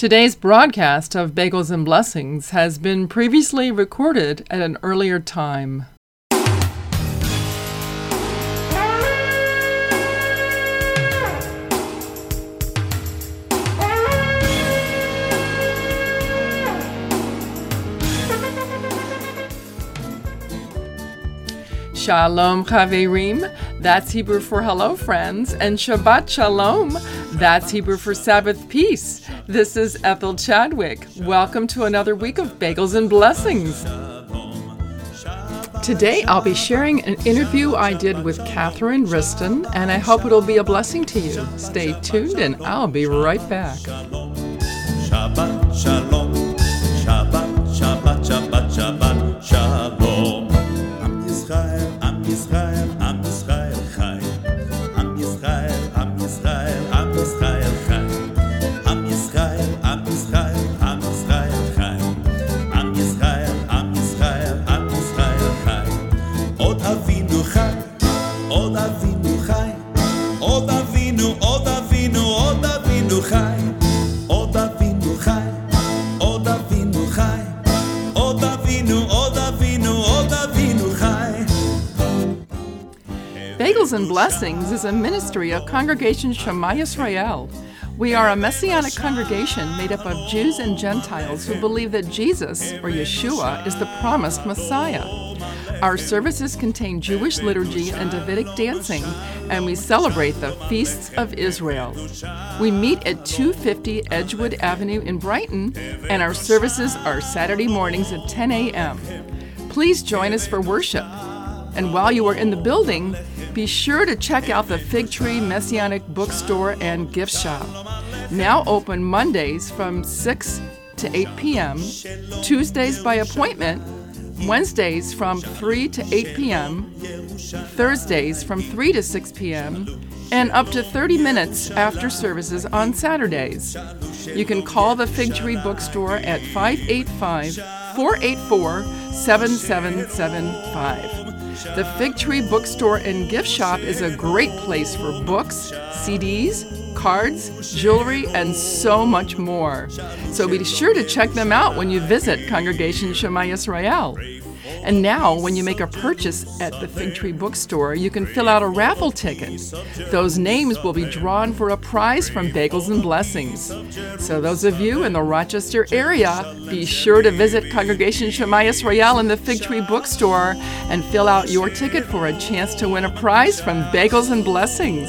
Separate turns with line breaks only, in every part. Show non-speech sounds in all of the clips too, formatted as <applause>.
Today's broadcast of Bagels and Blessings has been previously recorded at an earlier time. Shalom Chaverim, that's Hebrew for hello friends, and Shabbat Shalom, that's Hebrew for Sabbath peace. This is Ethel Chadwick. Welcome to another week of Bagels and Blessings. Today I'll be sharing an interview I did with Catherine Wriston, and I hope it'll be a blessing to you. Stay tuned, and I'll be right back.
Shabbat Shalom,
Bagels and Blessings is a ministry of Congregation Shema Yisrael. We are a messianic congregation made up of Jews and Gentiles who believe that Jesus, or Yeshua, is the promised Messiah. Our services contain Jewish liturgy and Davidic dancing, and we celebrate the feasts of Israel. We meet at 250 Edgewood Avenue in Brighton, and our services are Saturday mornings at 10 a.m. Please join us for worship. And while you are in the building, be sure to check out the Fig Tree Messianic Bookstore and Gift Shop. Now open Mondays from 6 to 8 p.m., Tuesdays by appointment, Wednesdays from 3 to 8 p.m., Thursdays from 3 to 6 p.m., and up to 30 minutes after services on Saturdays. You can call the Fig Tree Bookstore at 585 484 7775. The Fig Tree Bookstore and Gift Shop is a great place for books, CDs, cards, jewelry, and so much more. So be sure to check them out when you visit Congregation Shema Yisrael. And now, when you make a purchase at the Fig Tree Bookstore, you can fill out a raffle ticket. Those names will be drawn for a prize from Bagels and Blessings. So, those of you in the Rochester area, be sure to visit Congregation Shema Yisrael in the Fig Tree Bookstore and fill out your ticket for a chance to win a prize from Bagels and Blessings.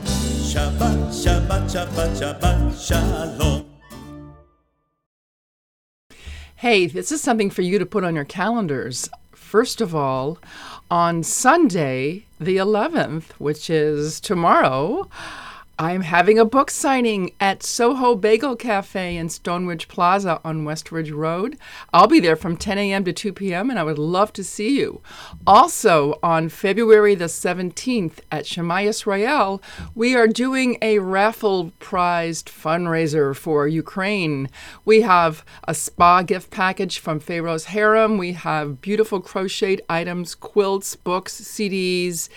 Shabbat, Shabbat, Shabbat, Shabbat, Shalom.
Hey, this is something for you to put on your calendars. First of all, on Sunday, the 11th, which is tomorrow, I'm having a book signing at Soho Bagel Cafe in Stonewich Plaza on Westridge Road. I'll be there from 10 a.m. to 2 p.m., and I would love to see you. Also, on February the 17th at Shema Yisrael, we are doing a raffle prized fundraiser for Ukraine. We have a spa gift package from Pharaoh's Harem. We have beautiful crocheted items, quilts, books, CDs,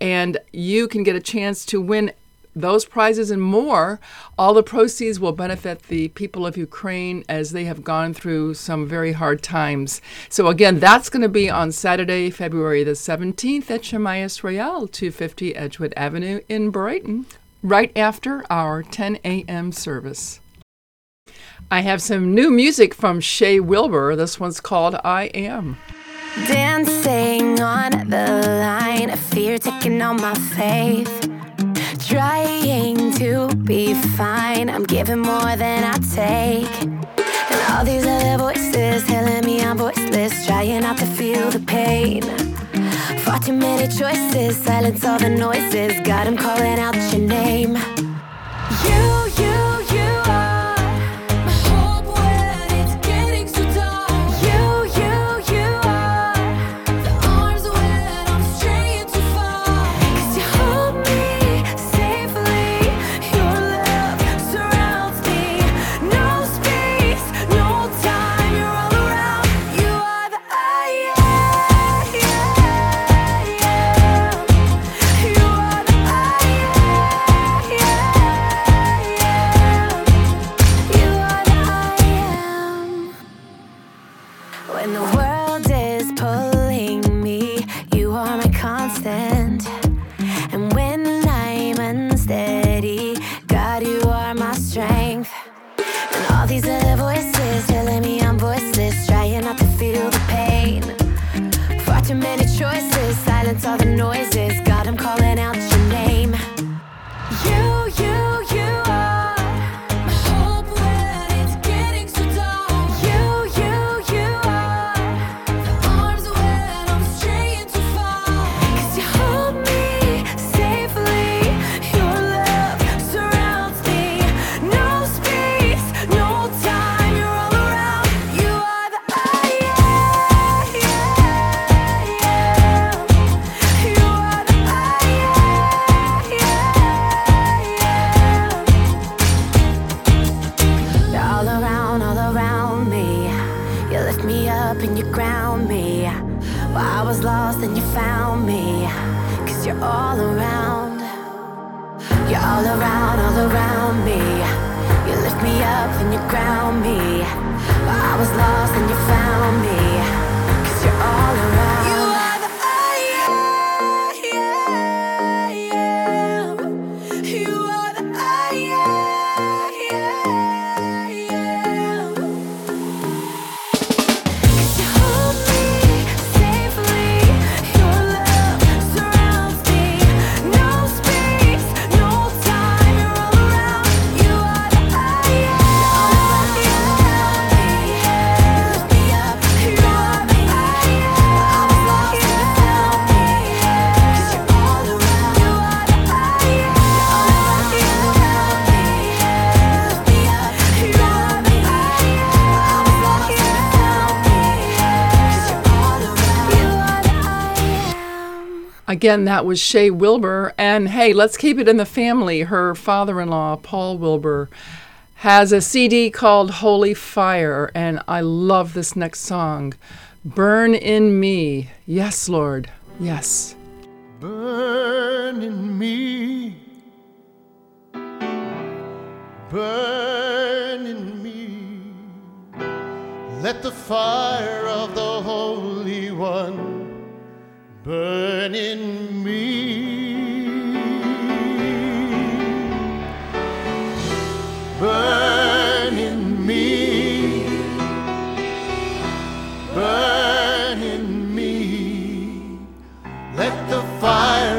and you can get a chance to win those prizes and more, all the proceeds will benefit the people of Ukraine as they have gone through some very hard times. So, again, that's going to be on Saturday, February the 17th at Shema Yisrael, 250 Edgewood Avenue in Brighton, right after our 10 a.m. service. I have some new music from Shay Wilbur. This one's called I Am.
Dancing on the line, fear taking on my faith. Trying to be fine, I'm giving more than I take. And all these other voices telling me I'm voiceless, trying not to feel the pain. Far too many choices, silence all the noises. Got him calling out your name. You, you. in the world.
Again, that was Shea Wilbur. And hey, let's keep it in the family. Her father in law, Paul Wilbur, has a CD called Holy Fire. And I love this next song Burn in Me. Yes, Lord. Yes.
Burn in me. Burn in me. Let the fire of the Holy One burn in me. Burn in me. Burn in me. Let the fire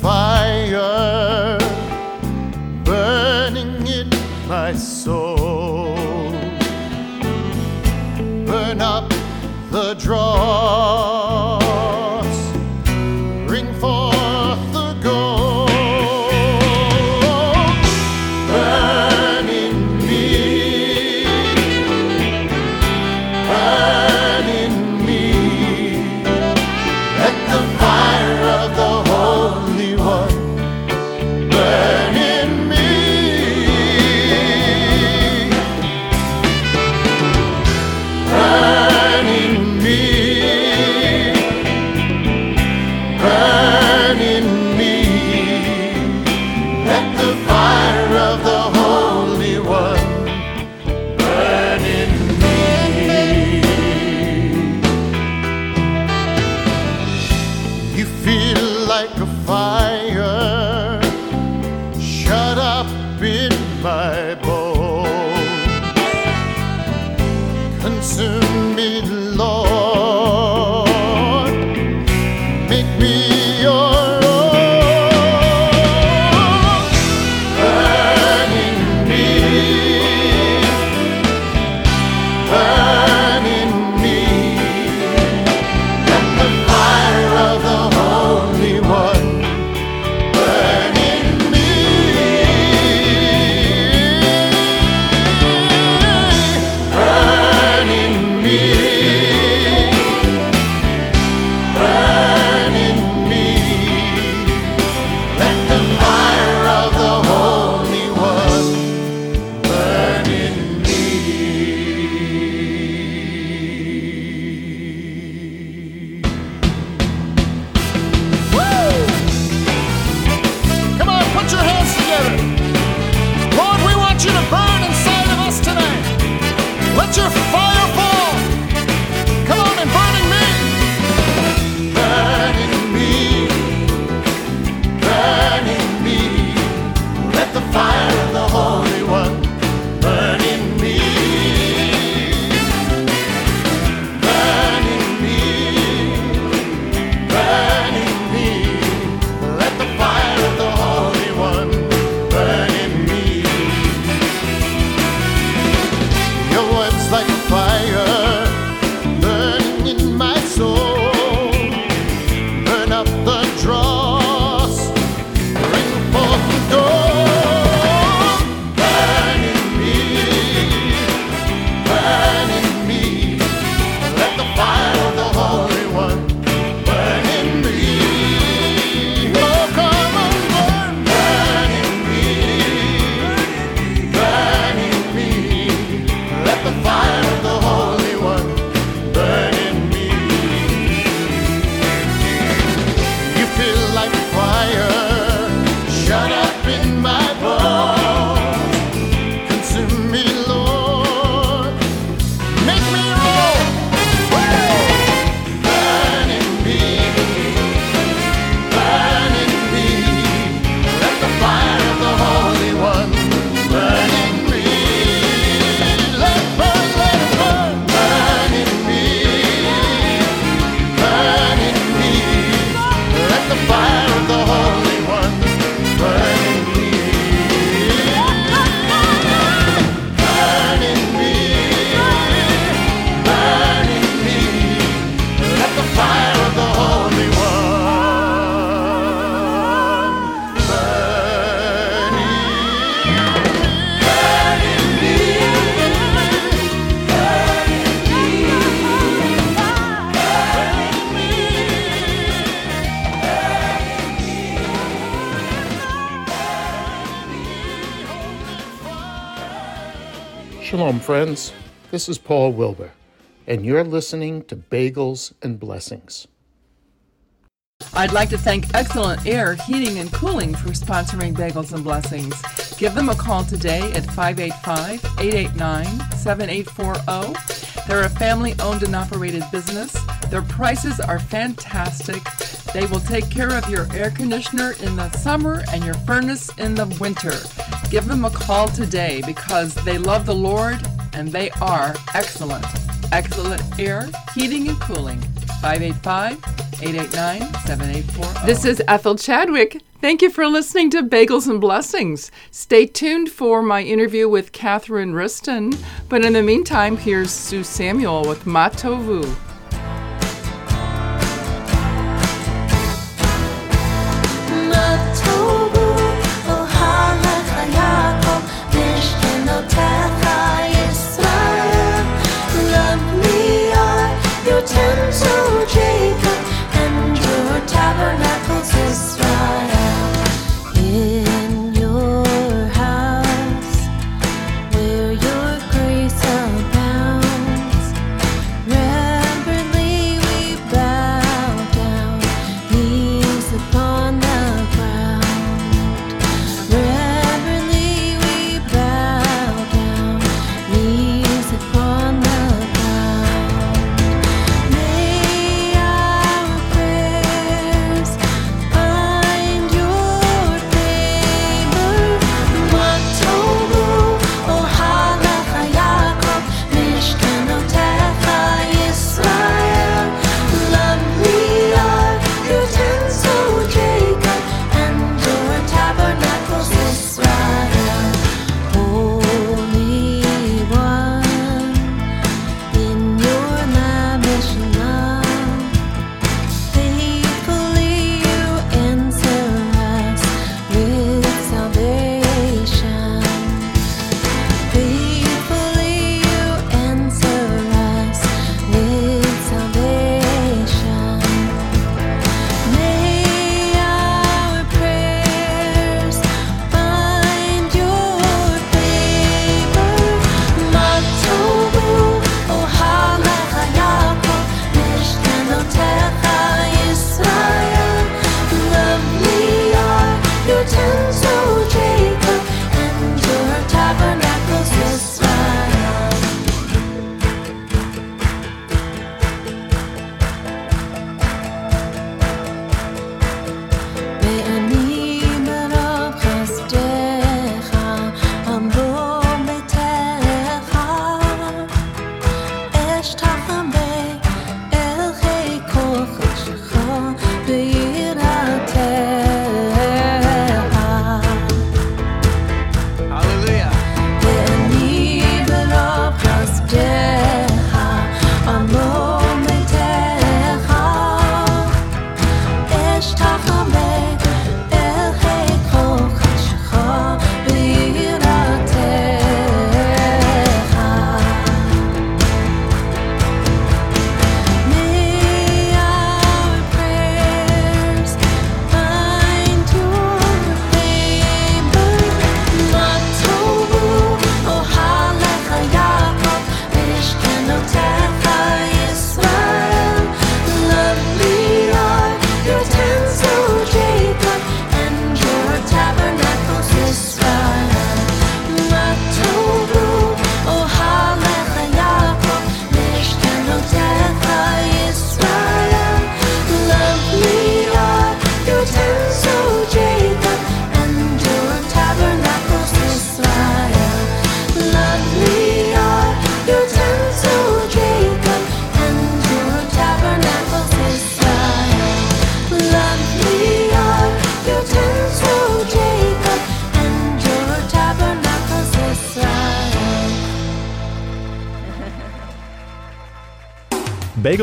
fire burning in my soul.
friends. This is Paul Wilbur, and you're listening to Bagels and Blessings.
I'd like to thank Excellent Air Heating and Cooling for sponsoring Bagels and Blessings. Give them a call today at 585 889 7840. They're a family owned and operated business. Their prices are fantastic. They will take care of your air conditioner in the summer and your furnace in the winter. Give them a call today because they love the Lord and they are excellent. Excellent Air Heating and Cooling, 585-889-7840. This is Ethel Chadwick. Thank you for listening to Bagels and Blessings. Stay tuned for my interview with Catherine Wriston. But in the meantime, here's Sue Samuel with Matovu.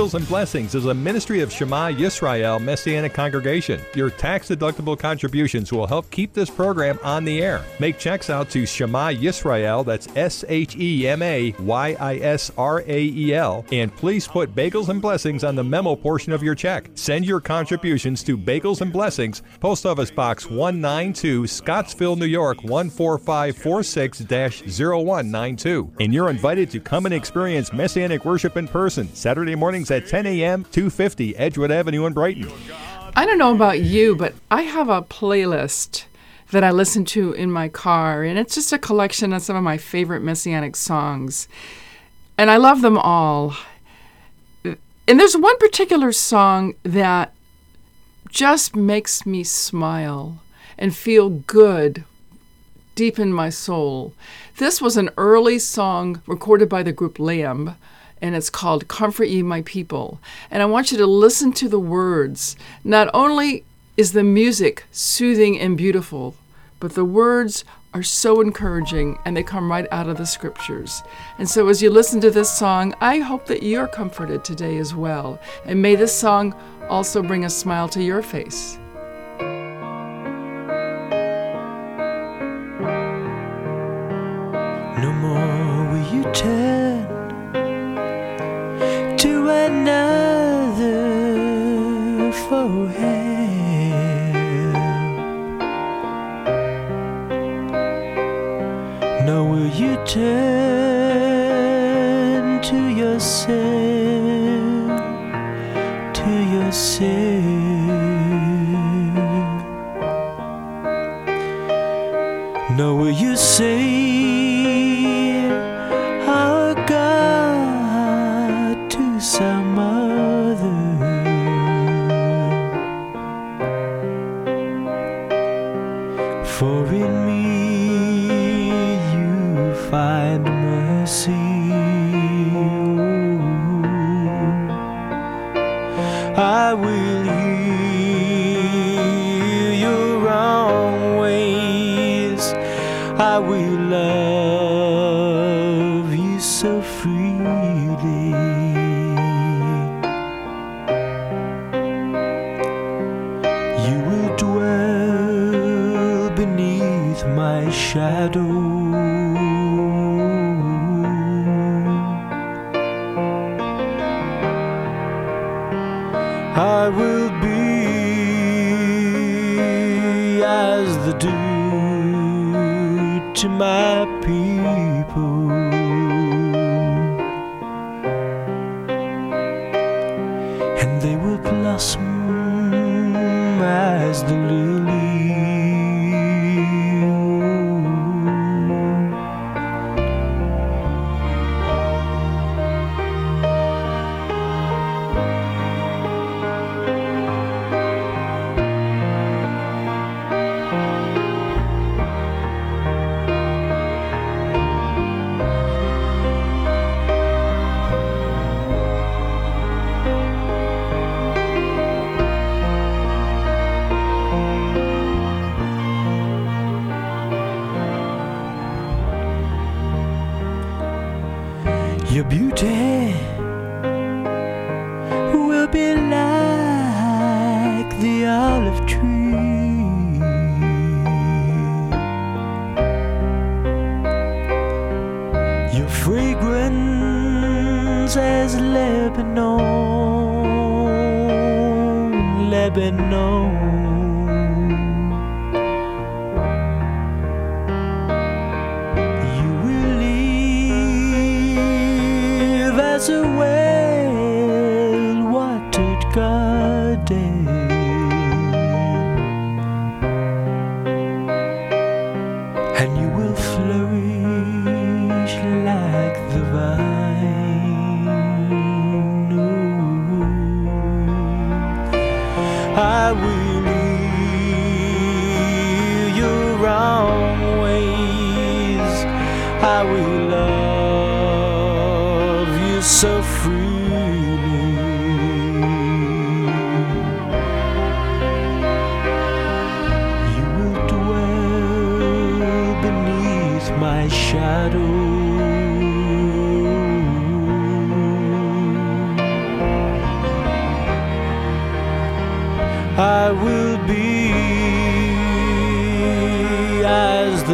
Bagels and Blessings is a ministry of Shema Yisrael Messianic Congregation. Your tax deductible contributions will help keep this program on the air. Make checks out to Shema Yisrael, that's S H E M A Y I S R A E L, and please put Bagels and Blessings on the memo portion of your check. Send your contributions to Bagels and Blessings, Post Office Box 192, Scottsville, New York 14546 0192. And you're invited to come and experience Messianic worship in person Saturday mornings at 10 a.m., 250 Edgewood Avenue in Brighton.
I don't know about you, but I have a playlist that I listen to in my car, and it's just a collection of some of my favorite messianic songs. And I love them all. And there's one particular song that just makes me smile and feel good deep in my soul. This was an early song recorded by the group Lamb, and it's called Comfort Ye My People. And I want you to listen to the words. Not only is the music soothing and beautiful, but the words are so encouraging and they come right out of the scriptures. And so as you listen to this song, I hope that you're comforted today as well. And may this song also bring a smile to your face.
No more will you turn No will you turn I will love you so freely. You will dwell beneath my shadow. My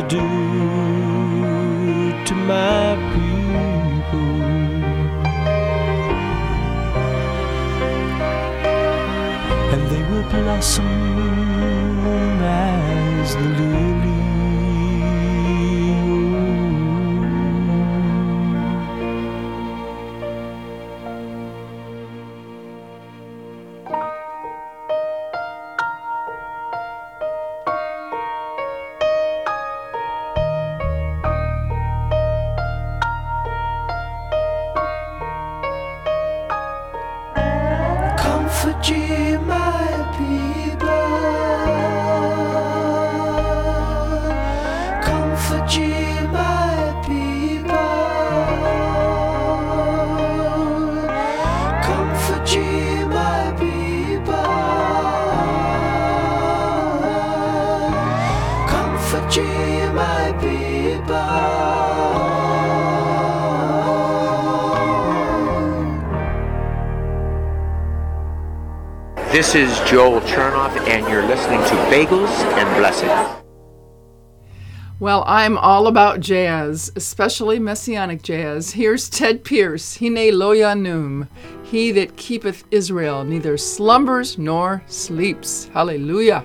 do to my people? And they will blossom as the leaves.
This is Joel Chernoff, and you're listening to Bagels and Blessings.
Well, I'm all about jazz, especially messianic jazz. Here's Ted Pearce, Hine Loyanum, He that keepeth Israel neither slumbers nor sleeps. Hallelujah.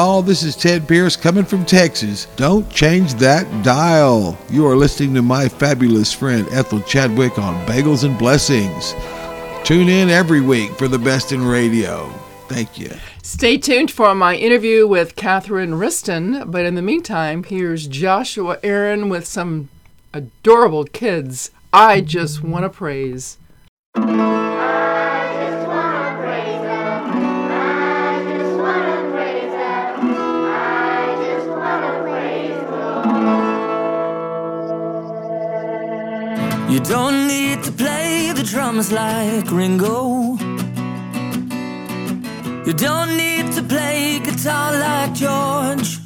Y'all. This is Ted Pearce coming from Texas. Don't change that dial. You are listening to my fabulous friend Ethel Chadwick on Bagels and Blessings. Tune in every week for the best in radio. Thank you.
Stay tuned for my interview with Catherine Wriston. But in the meantime, here's Joshua Aaron with some adorable kids. I just want to praise.
You don't need to play the drums like Ringo. You don't need to play guitar like George.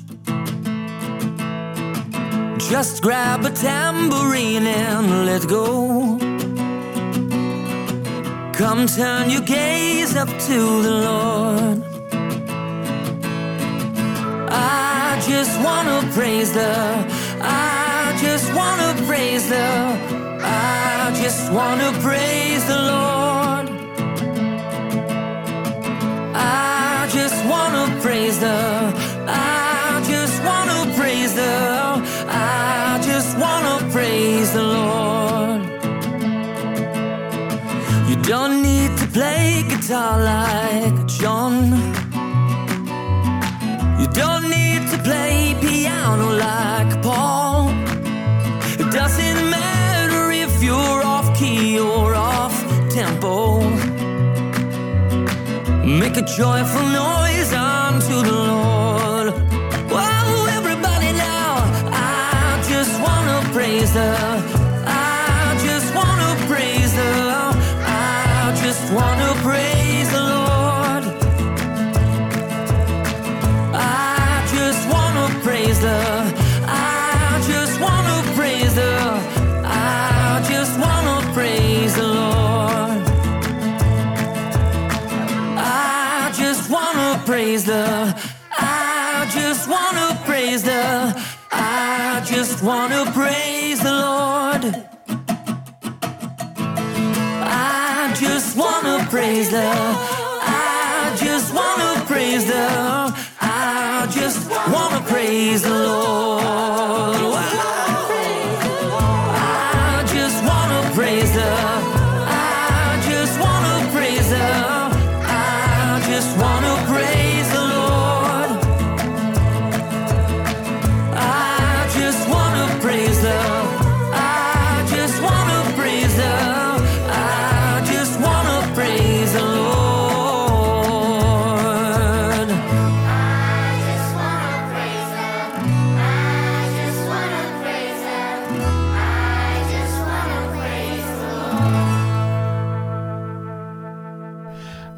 Just grab a tambourine and let go. Come turn your gaze up to the Lord. I just wanna praise the, I just wanna praise the, Just wanna praise the Lord. I just wanna praise the, I just wanna praise the, I just wanna praise the Lord. You don't need to play guitar like tempo. Make a joyful noise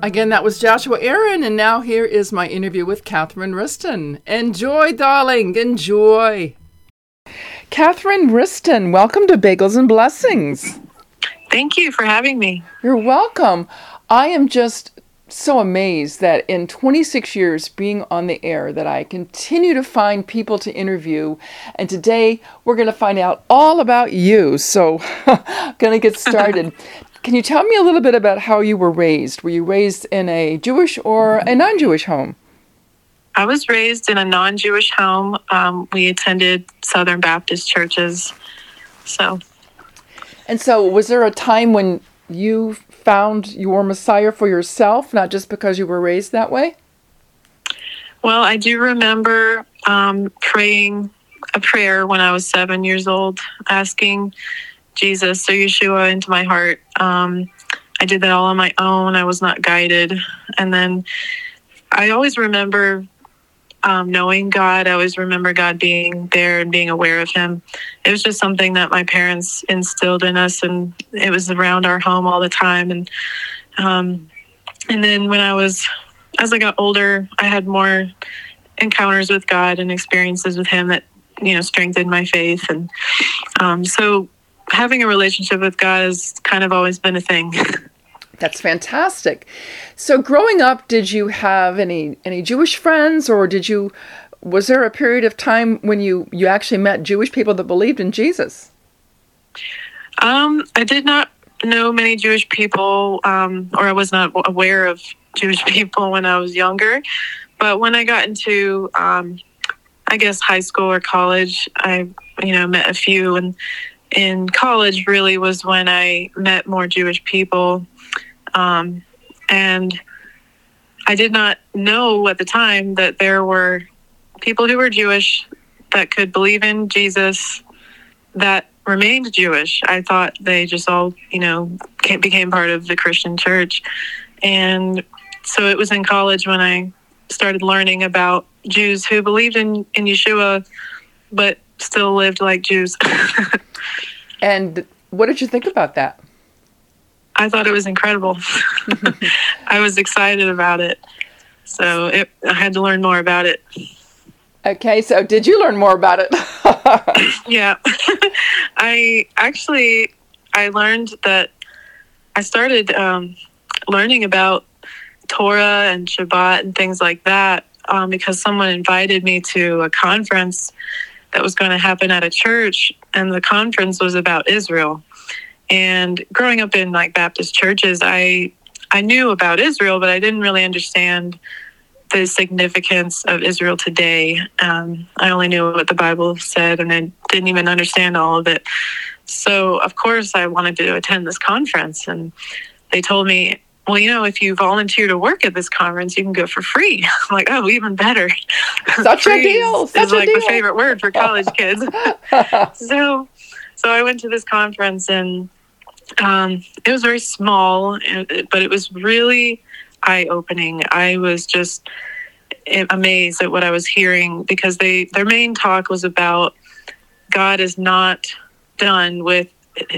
Again, that was Joshua Aaron, and now here is my interview with Catherine Wriston. Enjoy, darling, enjoy. Catherine Wriston, welcome to Bagels and Blessings.
Thank you for having me.
You're welcome. I am just so amazed that in 26 years being on the air that I continue to find people to interview and today we're going to find out all about you. So, I'm going to get started. <laughs> Can you tell me a little bit about how you were raised? Were you raised in a Jewish or a non-Jewish home?
I was raised in a non Jewish home. Um, we attended Southern Baptist churches. So,
And so, was there a time when you found your Messiah for yourself, not just because you were raised that way?
well, I do remember um, praying a prayer when I was seven years old, asking Jesus or Yeshua into my heart. Um, I did that all on my own. I was not guided. And then I always remember um, knowing God. I always remember God being there and being aware of Him. It was just something that my parents instilled in us, and it was around our home all the time. And um, and then when I was, as I got older, I had more encounters with God and experiences with Him that you know strengthened my faith. And um, so having a relationship with God has kind of always been a thing. <laughs>
That's fantastic. So growing up, did you have any any Jewish friends or did you was there a period of time when you you actually met Jewish people that believed in Jesus?
Um, I did not know many Jewish people, um, or I was not aware of Jewish <laughs> people when I was younger. but when I got into, um, I guess, high school or college, I, you know, met a few. And in college, really was when I met more Jewish people. Um, and I did not know at the time that there were people who were Jewish that could believe in Jesus that remained Jewish. I thought they just all, you know, became part of the Christian church. And so it was in college when I started learning about Jews who believed in, in Yeshua, but still lived like Jews. <laughs>
And what did you think about that?
I thought it was incredible. <laughs> I was excited about it. So it, I had to learn more about it.
Okay, so did you learn more about it? <laughs>
yeah <laughs> i actually i learned that i started um, learning about torah and shabbat and things like that um, because someone invited me to a conference that was going to happen at a church and the conference was about israel and growing up in like baptist churches i i knew about israel but i didn't really understand the significance of Israel today. Um, I only knew what the Bible said and I didn't even understand all of it. So, of course, I wanted to attend this conference. And they told me, well, you know, if you volunteer to work at this conference, you can go for free. <laughs> I'm like, oh, even better. <laughs>
Such a
Free
deal,
Is,
such
is
a
like the favorite word for college kids. <laughs> so, so I went to this conference and um, it was very small, but it was really eye opening. I was just amazed at what I was hearing because they their main talk was about God is not done with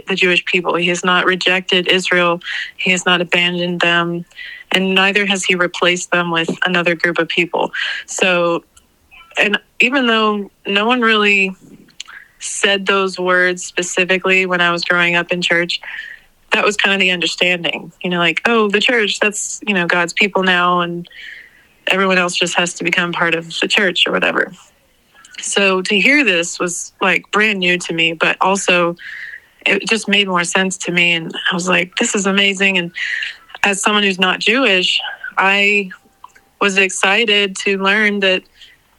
the Jewish people. He has not rejected Israel. He has not abandoned them, and neither has he replaced them with another group of people. So, and even though no one really said those words specifically when I was growing up in church, that was kind of the understanding. You know, like, oh, the church, that's, you know, God's people now, and everyone else just has to become part of the church or whatever. So to hear this was like brand new to me, but also it just made more sense to me. And I was like, this is amazing. And as someone who's not Jewish, I was excited to learn that,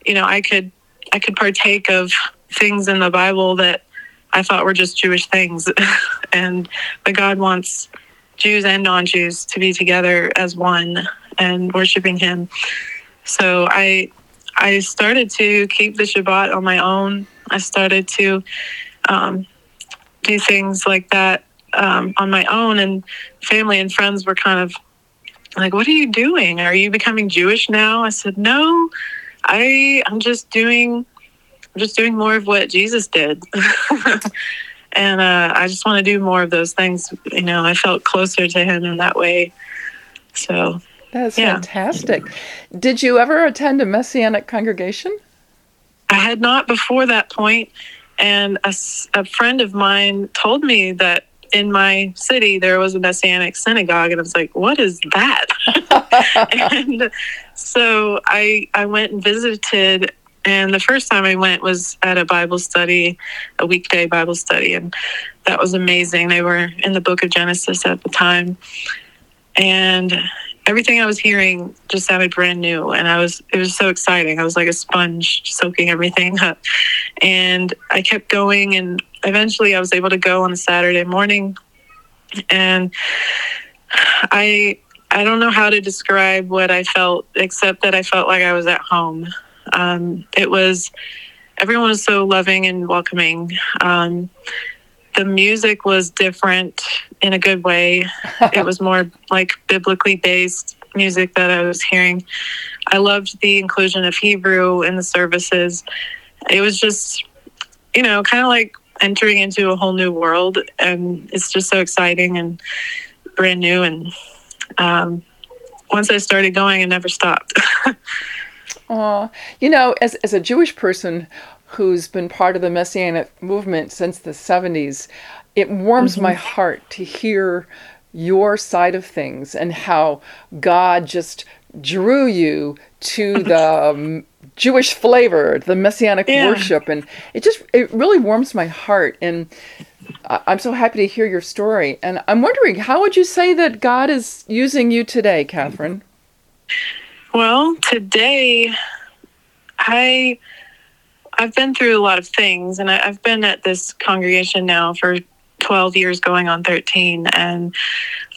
you know, I could I could partake of things in the Bible that I thought were just Jewish things. <laughs> and but God wants Jews and non Jews to be together as one and worshiping Him. So I I started to keep the Shabbat on my own. I started to um, do things like that um, on my own, and family and friends were kind of like, "What are you doing? Are you becoming Jewish now?" I said, "No, I I'm just doing I'm just doing more of what Jesus did." <laughs> and uh, I just want to do more of those things. You know, I felt closer to him in that way. So
That's
Yeah.
fantastic. Did you ever attend a Messianic congregation?
I had not before that point, and a friend of mine told me that in my city there was a Messianic synagogue, and I was like, "What is that?" <laughs> and so I I went and visited, and the first time I went was at a Bible study, a weekday Bible study, and that was amazing. They were in the Book of Genesis at the time, and everything I was hearing just sounded brand new, and I was it was so exciting. I was like a sponge, soaking everything <laughs> up, and I kept going, and eventually I was able to go on a Saturday morning, and I I don't know how to describe what I felt, except that I felt like I was at home. Um, it was everyone was so loving and welcoming. Um, the music was different in a good way. <laughs> it was more like biblically based music that I was hearing. I loved the inclusion of Hebrew in the services. It was just, you know, kind of like entering into a whole new world. And it's just so exciting and brand new. And um, once I started going, I never stopped. <laughs>
Aw, you know, as as a Jewish person who's been part of the Messianic movement since the 70s, it warms my heart to hear your side of things and how God just drew you to <laughs> the um, Jewish flavor, the Messianic
Yeah.
worship, and it just it really warms my heart. And I'm so happy to hear your story. And I'm wondering, how would you say that God is using you today, Catherine?
Well, today I I've been through a lot of things, and I, I've been at this congregation now for 12 years, going on 13, and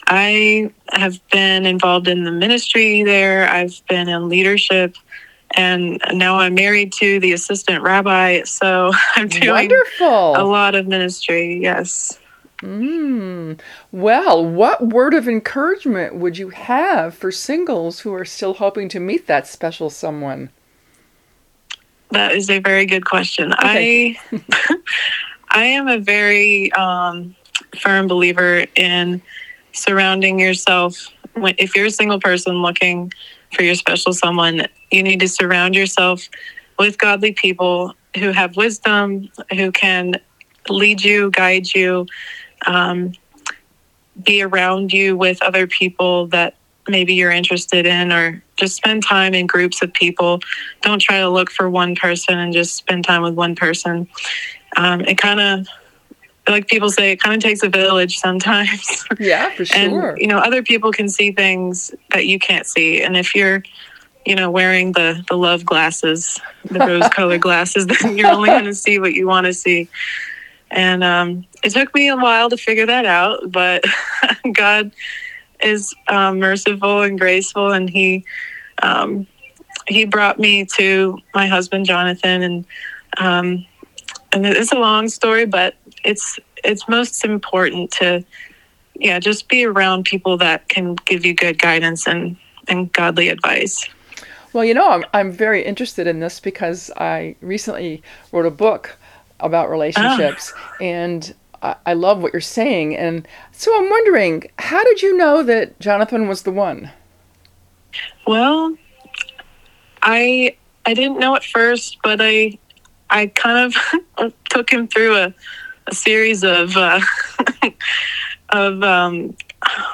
I have been involved in the ministry there. I've been in leadership, and now I'm married to the assistant rabbi. So <laughs> I'm doing
Wonderful.
a lot of ministry. Yes.
Mm. Well, what word of encouragement would you have for singles who are still hoping to meet that special someone?
That is a very good question. I <laughs> I am a very um, firm believer in surrounding yourself. When, if you're a single person looking for your special someone, you need to surround yourself with godly people who have wisdom, who can lead you, guide you, um, be around you with other people that maybe you're interested in, or just spend time in groups of people. Don't try to look for one person and just spend time with one person. Um, it kind of, like people say, it kind of takes a village sometimes. <laughs>
Yeah, for sure.
And you know, other people can see things that you can't see, and if you're, you know, wearing the the love glasses, the <laughs> rose colored glasses, then you're only going <laughs> to see what you want to see. And um, it took me a while to figure that out, but God is um, merciful and graceful, and He um, He brought me to my husband Jonathan, and um, and it's a long story, but it's it's most important to yeah just be around people that can give you good guidance and and godly advice.
Well, you know, I'm, I'm very interested in this because I recently wrote a book about relationships, and I, I love what you're saying. And so I'm wondering, how did you know that Jonathan was the one?
Well, I I didn't know at first, but I I kind of <laughs> took him through a, a series of uh, <laughs> of um,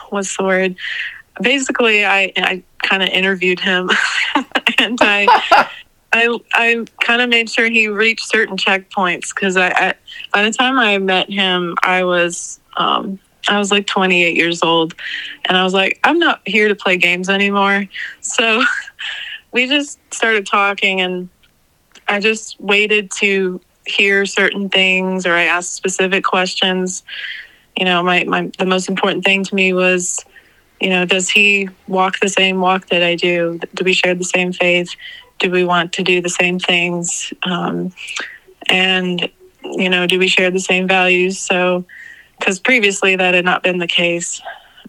what's the word? Basically, I I kind of interviewed him, <laughs> and I. I I kind of made sure he reached certain checkpoints because I, I by the time I met him I was um, I was like 28 years old, and I was like I'm not here to play games anymore. <laughs> So we just started talking, and I just waited to hear certain things, or I asked specific questions. You know, my, my the most important thing to me was, you know, does he walk the same walk that I do? Do we share the same faith? Do we want to do the same things? Um, and you know, do we share the same values? So, because previously that had not been the case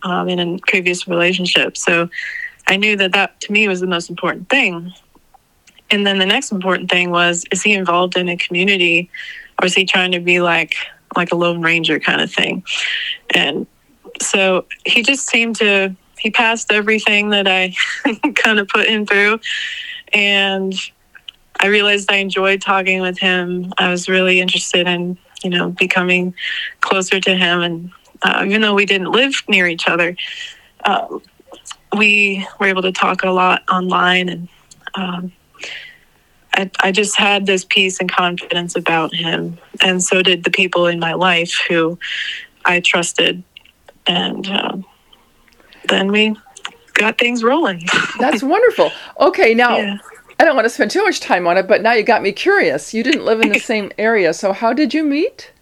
um, in a previous relationship. So, I knew that that to me was the most important thing. And then the next important thing was is he involved in a community or is he trying to be like like a lone ranger kind of thing? And so he just seemed to he passed everything that I <laughs> kind of put him through and I realized I enjoyed talking with him. I was really interested in, you know, becoming closer to him. And uh, even though we didn't live near each other, um, we were able to talk a lot online. And um, I, I just had this peace and confidence about him. And so did the people in my life who i trusted. And um, then we got things rolling
That's wonderful. Okay, now
Yeah.
I don't want to spend too much time on it, but now you got me curious. You didn't live in the same area, so how did you meet?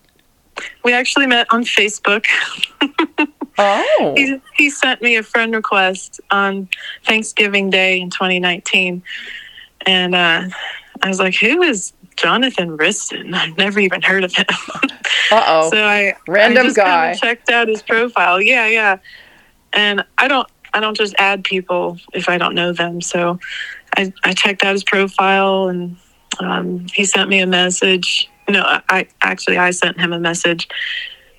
we actually met on facebook <laughs>
Oh,
he, he sent me a friend request on thanksgiving day in 2019 and uh, i was like who is jonathan wriston <laughs> i've never even heard of him <laughs>
uh
so
oh.
I
Random
I just
guy.
Checked out his profile. Yeah, yeah. And I don't I don't just add people if I don't know them. So I I checked out his profile and um, he sent me a message. No, I, I actually I sent him a message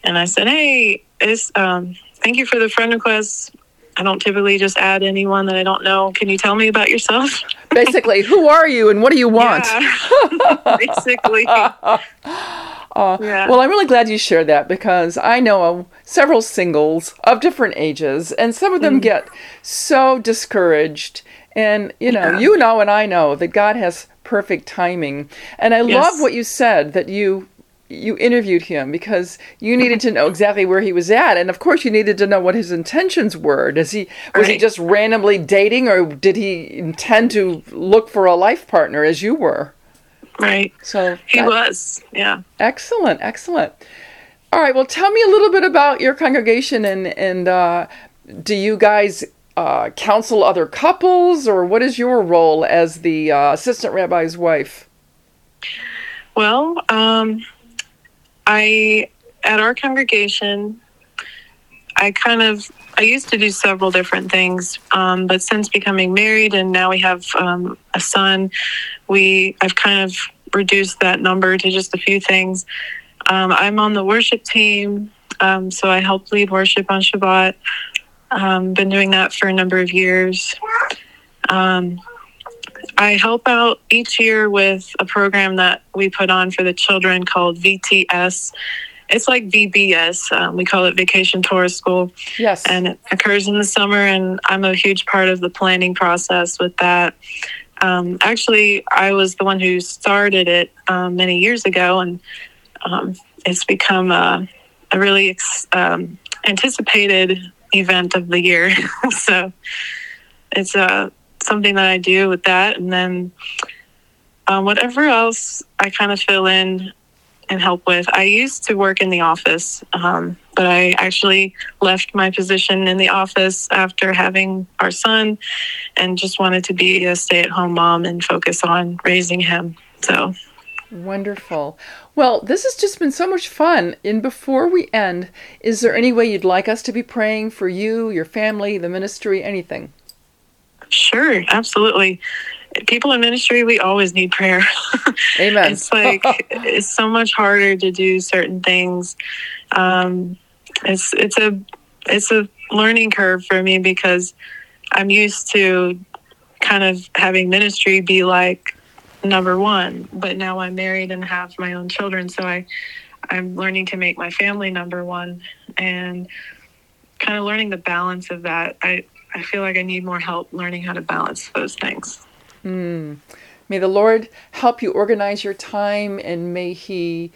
and I said, "Hey, it's um, thank you for the friend request." I don't typically just add anyone that I don't know. Can you tell me about yourself?
Basically, who are you and what do you want?
Yeah. <laughs> Basically. <laughs>
Uh,
Yeah.
Well, I'm really glad you shared that because I know several singles of different ages, and some of them
Mm.
get so discouraged. And, you know, you know, and I know that God has perfect timing. And I love what you said that you you interviewed him because you needed to know exactly where he was at, and of course you needed to know what his intentions were. Does he was he just randomly dating, or did he intend to look for a life partner as you were?
Right.
So
He was. Yeah.
Excellent, excellent. All right, well, tell me a little bit about your congregation and and uh, do you guys uh, counsel other couples, or what is your role as the uh, assistant rabbi's wife?
Well, um, I at our congregation, I kind of I used to do several different things, um, but since becoming married and now we have um, a son, we I've kind of reduced that number to just a few things. Um, I'm on the worship team, um, so I help lead worship on Shabbat. Um, been doing that for a number of years. Um, I help out each year with a program that we put on for the children called VTS. It's like VBS. Um, we call it Vacation Torah School.
Yes.
And it occurs in the summer, and I'm a huge part of the planning process with that. Um, actually, I was the one who started it um, many years ago, and um, it's become a, a really ex- um, anticipated event of the year. <laughs> so it's uh, something that I do with that. And then um, whatever else I kind of fill in and help with. I used to work in the office, um, but I actually left my position in the office after having our son and just wanted to be a stay at home mom and focus on raising him. So
Wonderful. Well, this has just been so much fun. And before we end, is there any way you'd like us to be praying for you, your family, the ministry, anything?
Sure, absolutely. People in ministry, we always need prayer. <laughs>
Amen.
it's like <laughs> it's so much harder to do certain things. Um, it's it's a it's a learning curve for me because I'm used to kind of having ministry be like number one, but now I'm married and have my own children, so I I'm learning to make my family number one and kind of learning the balance of that. I I feel like I need more help learning how to balance those things.
Hmm. May the Lord help you organize your time and may He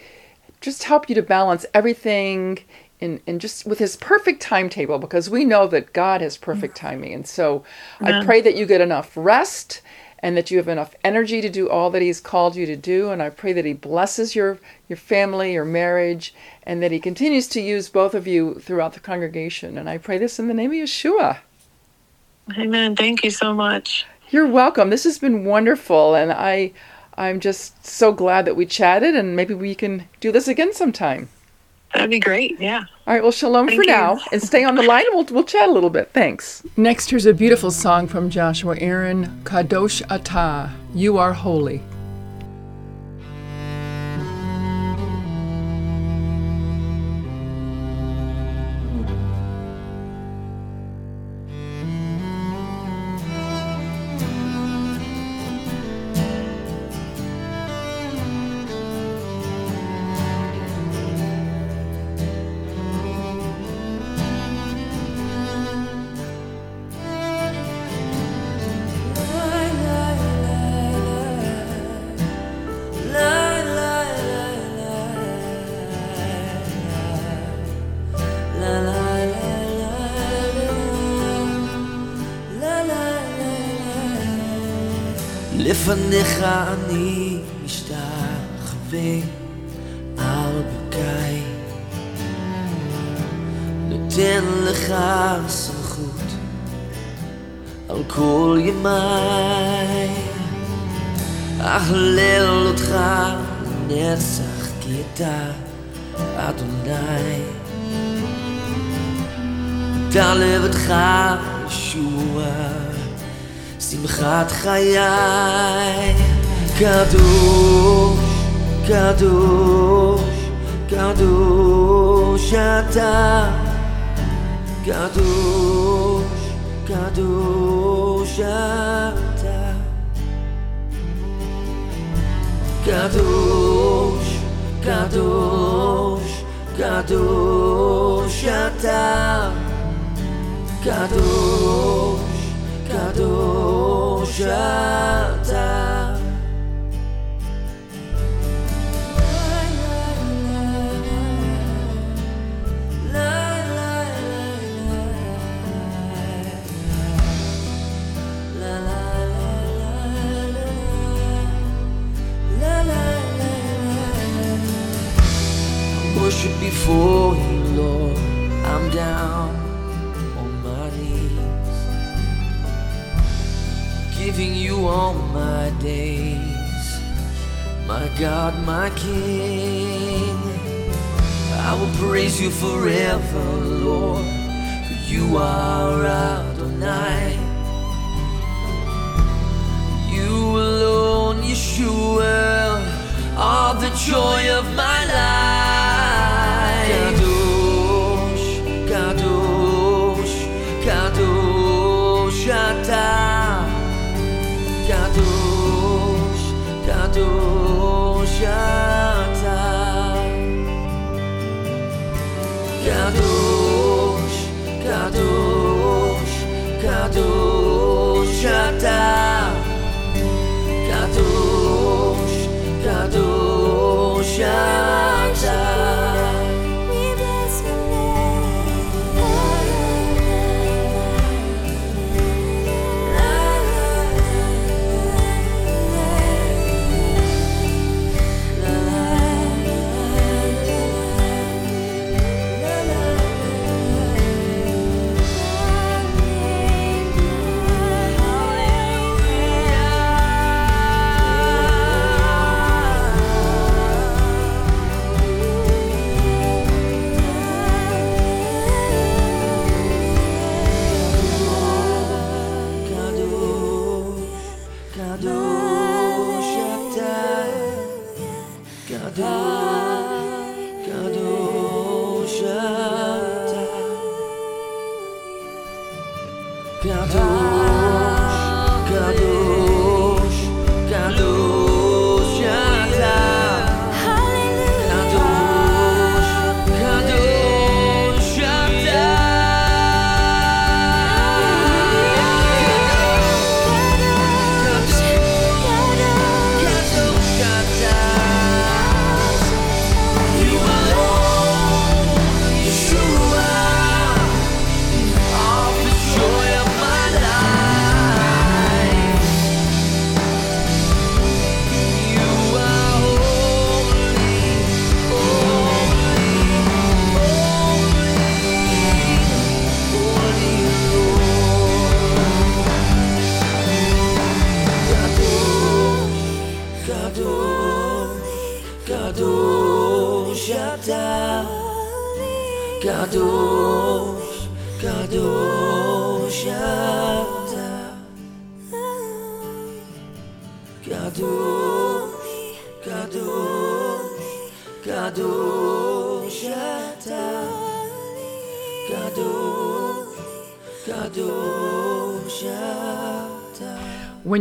just help you to balance everything in, in just with His perfect timetable because we know that God has perfect timing. And so I pray that you get enough rest and that you have enough energy to do all that He's called you to do. And I pray that He blesses your, your family, your marriage, and that He continues to use both of you throughout the congregation. And I pray this in the name of Yeshua.
Amen. Thank you so much.
You're welcome. This has been wonderful, and I, I'm just so glad that we chatted, and maybe we can do this again sometime.
That'd be great. Yeah.
All right. Well, shalom
Thank
for
you.
now, and stay on the line, and we'll we'll chat a little bit. Thanks. Next, here's a beautiful song from Joshua Aaron, Kadosh Atah. You are holy.
לפניך אני משתחווה על ברכיי נותן לך סמכות על כל ימיי. אהלל אותך לנצח כי אתה אדוני. אתה לבדך ישוע שמחת חיי Kadosh, Kadosh, Kadosh Ata Kadosh, Kadosh Ata Kadosh, Kadosh, Kadosh Ata Kadosh, Kadosh Ata before you, Lord. I'm down on my knees, giving you all my days, my God, my King. I will praise you forever, Lord, for you are Adonai. You alone, Yeshua, are the joy of my life.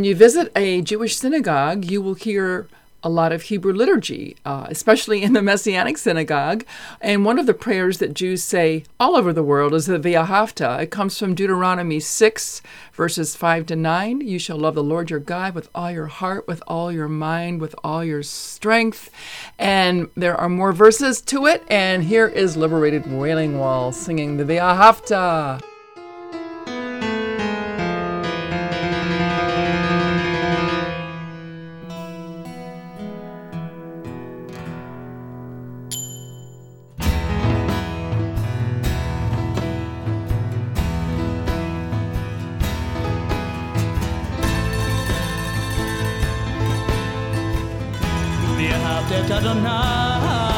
When you visit a Jewish synagogue, you will hear a lot of Hebrew liturgy, uh, especially in the Messianic synagogue. And one of the prayers that Jews say all over the world is the V'ahavta. It comes from Deuteronomy 6, verses 5 to 9. You shall love the Lord your God with all your heart, with all your mind, with all your strength. And there are more verses to it. And here is Liberated Wailing Wall singing the V'ahavta.
את אדוני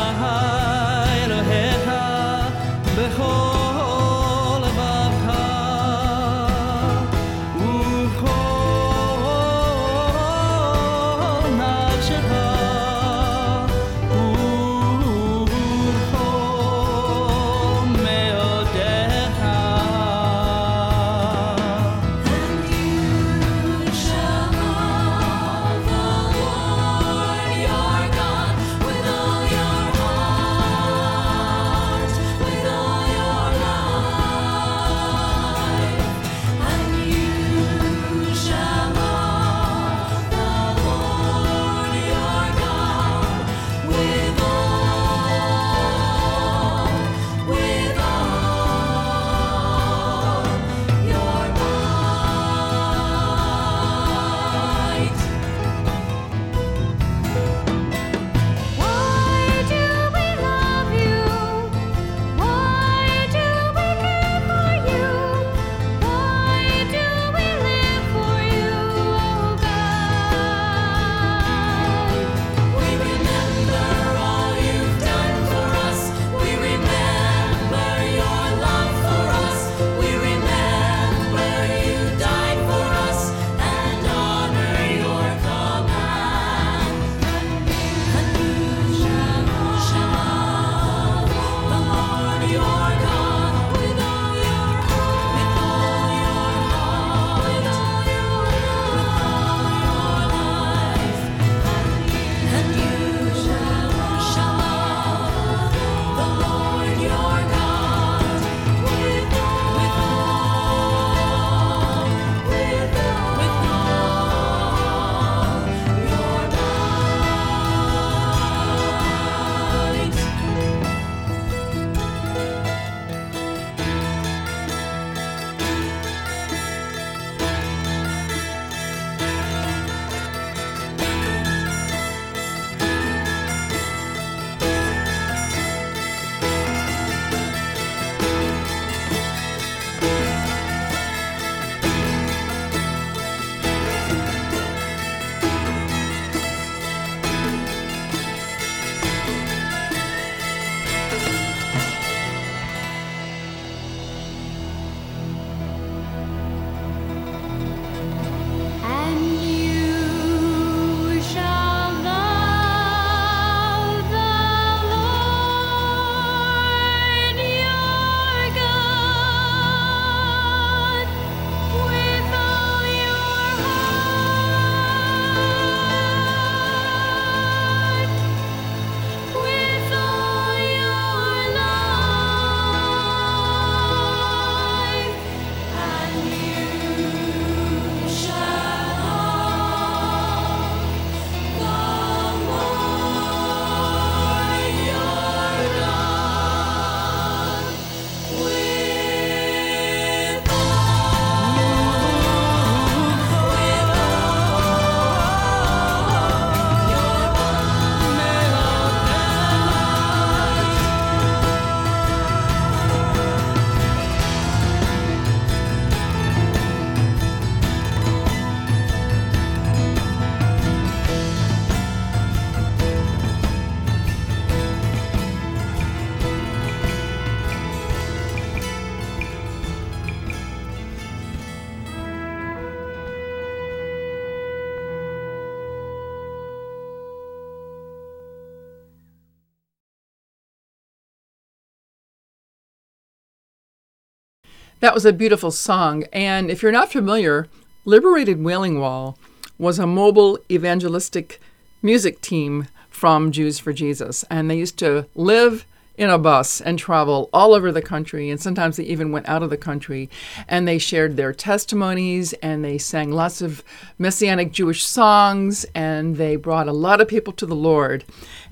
That was a beautiful song. And if you're not familiar, Liberated Wailing Wall was a mobile evangelistic music team from Jews for Jesus. And they used to live in a bus and travel all over the country. And sometimes they even went out of the country. And they shared their testimonies and they sang lots of Messianic Jewish songs. And they brought a lot of people to the Lord.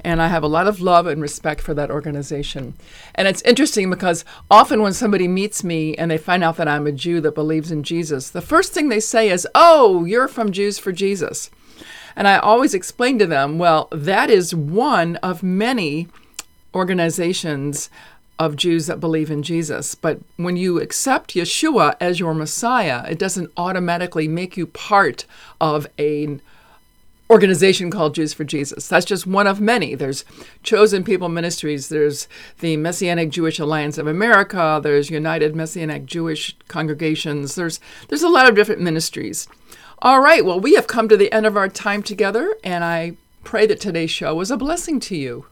And I have a lot of love and respect for that organization. And it's interesting because often when somebody meets me and they find out that I'm a Jew that believes in Jesus, the first thing they say is, Oh, you're from Jews for Jesus. And I always explain to them, well, that is one of many organizations of Jews that believe in Jesus. But when you accept Yeshua as your Messiah, it doesn't automatically make you part of an organization called Jews for Jesus. That's just one of many. There's Chosen People Ministries, there's the Messianic Jewish Alliance of America, there's United Messianic Jewish Congregations. There's there's a lot of different ministries. All right, well, we have come to the end of our time together, and I pray that today's show was a blessing to you.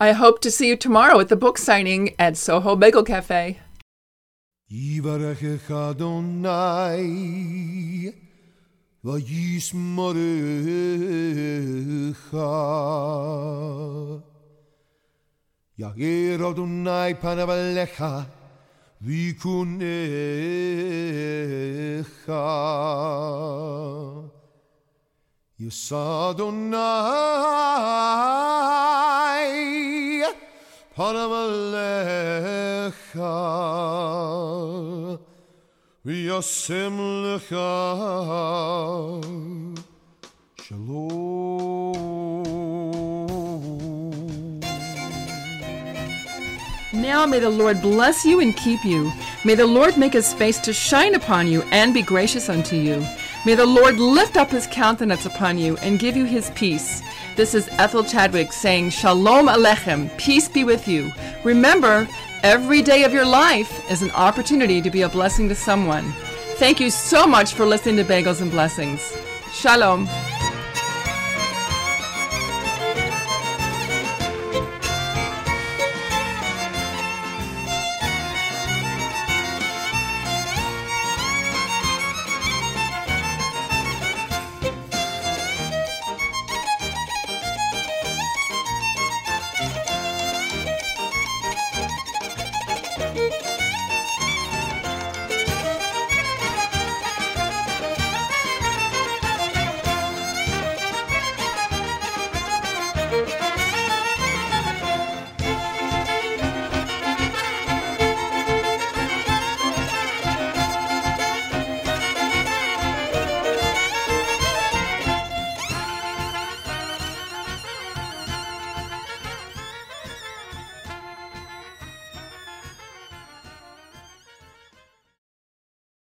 I hope to see you tomorrow at the book signing at Soho Bagel Cafe.
יברכך אדוני וישמרך יאיר אדוני פניו עליך ויקונך יישא אדוני פניו עליך וישם לך שלום
Now may the Lord bless you and keep you. May the Lord make his face to shine upon you and be gracious unto you. May the Lord lift up his countenance upon you and give you his peace. This is Ethel Chadwick saying, Shalom Alechem, peace be with you. Remember, every day of your life is an opportunity to be a blessing to someone. Thank you so much for listening to Bagels and Blessings. Shalom.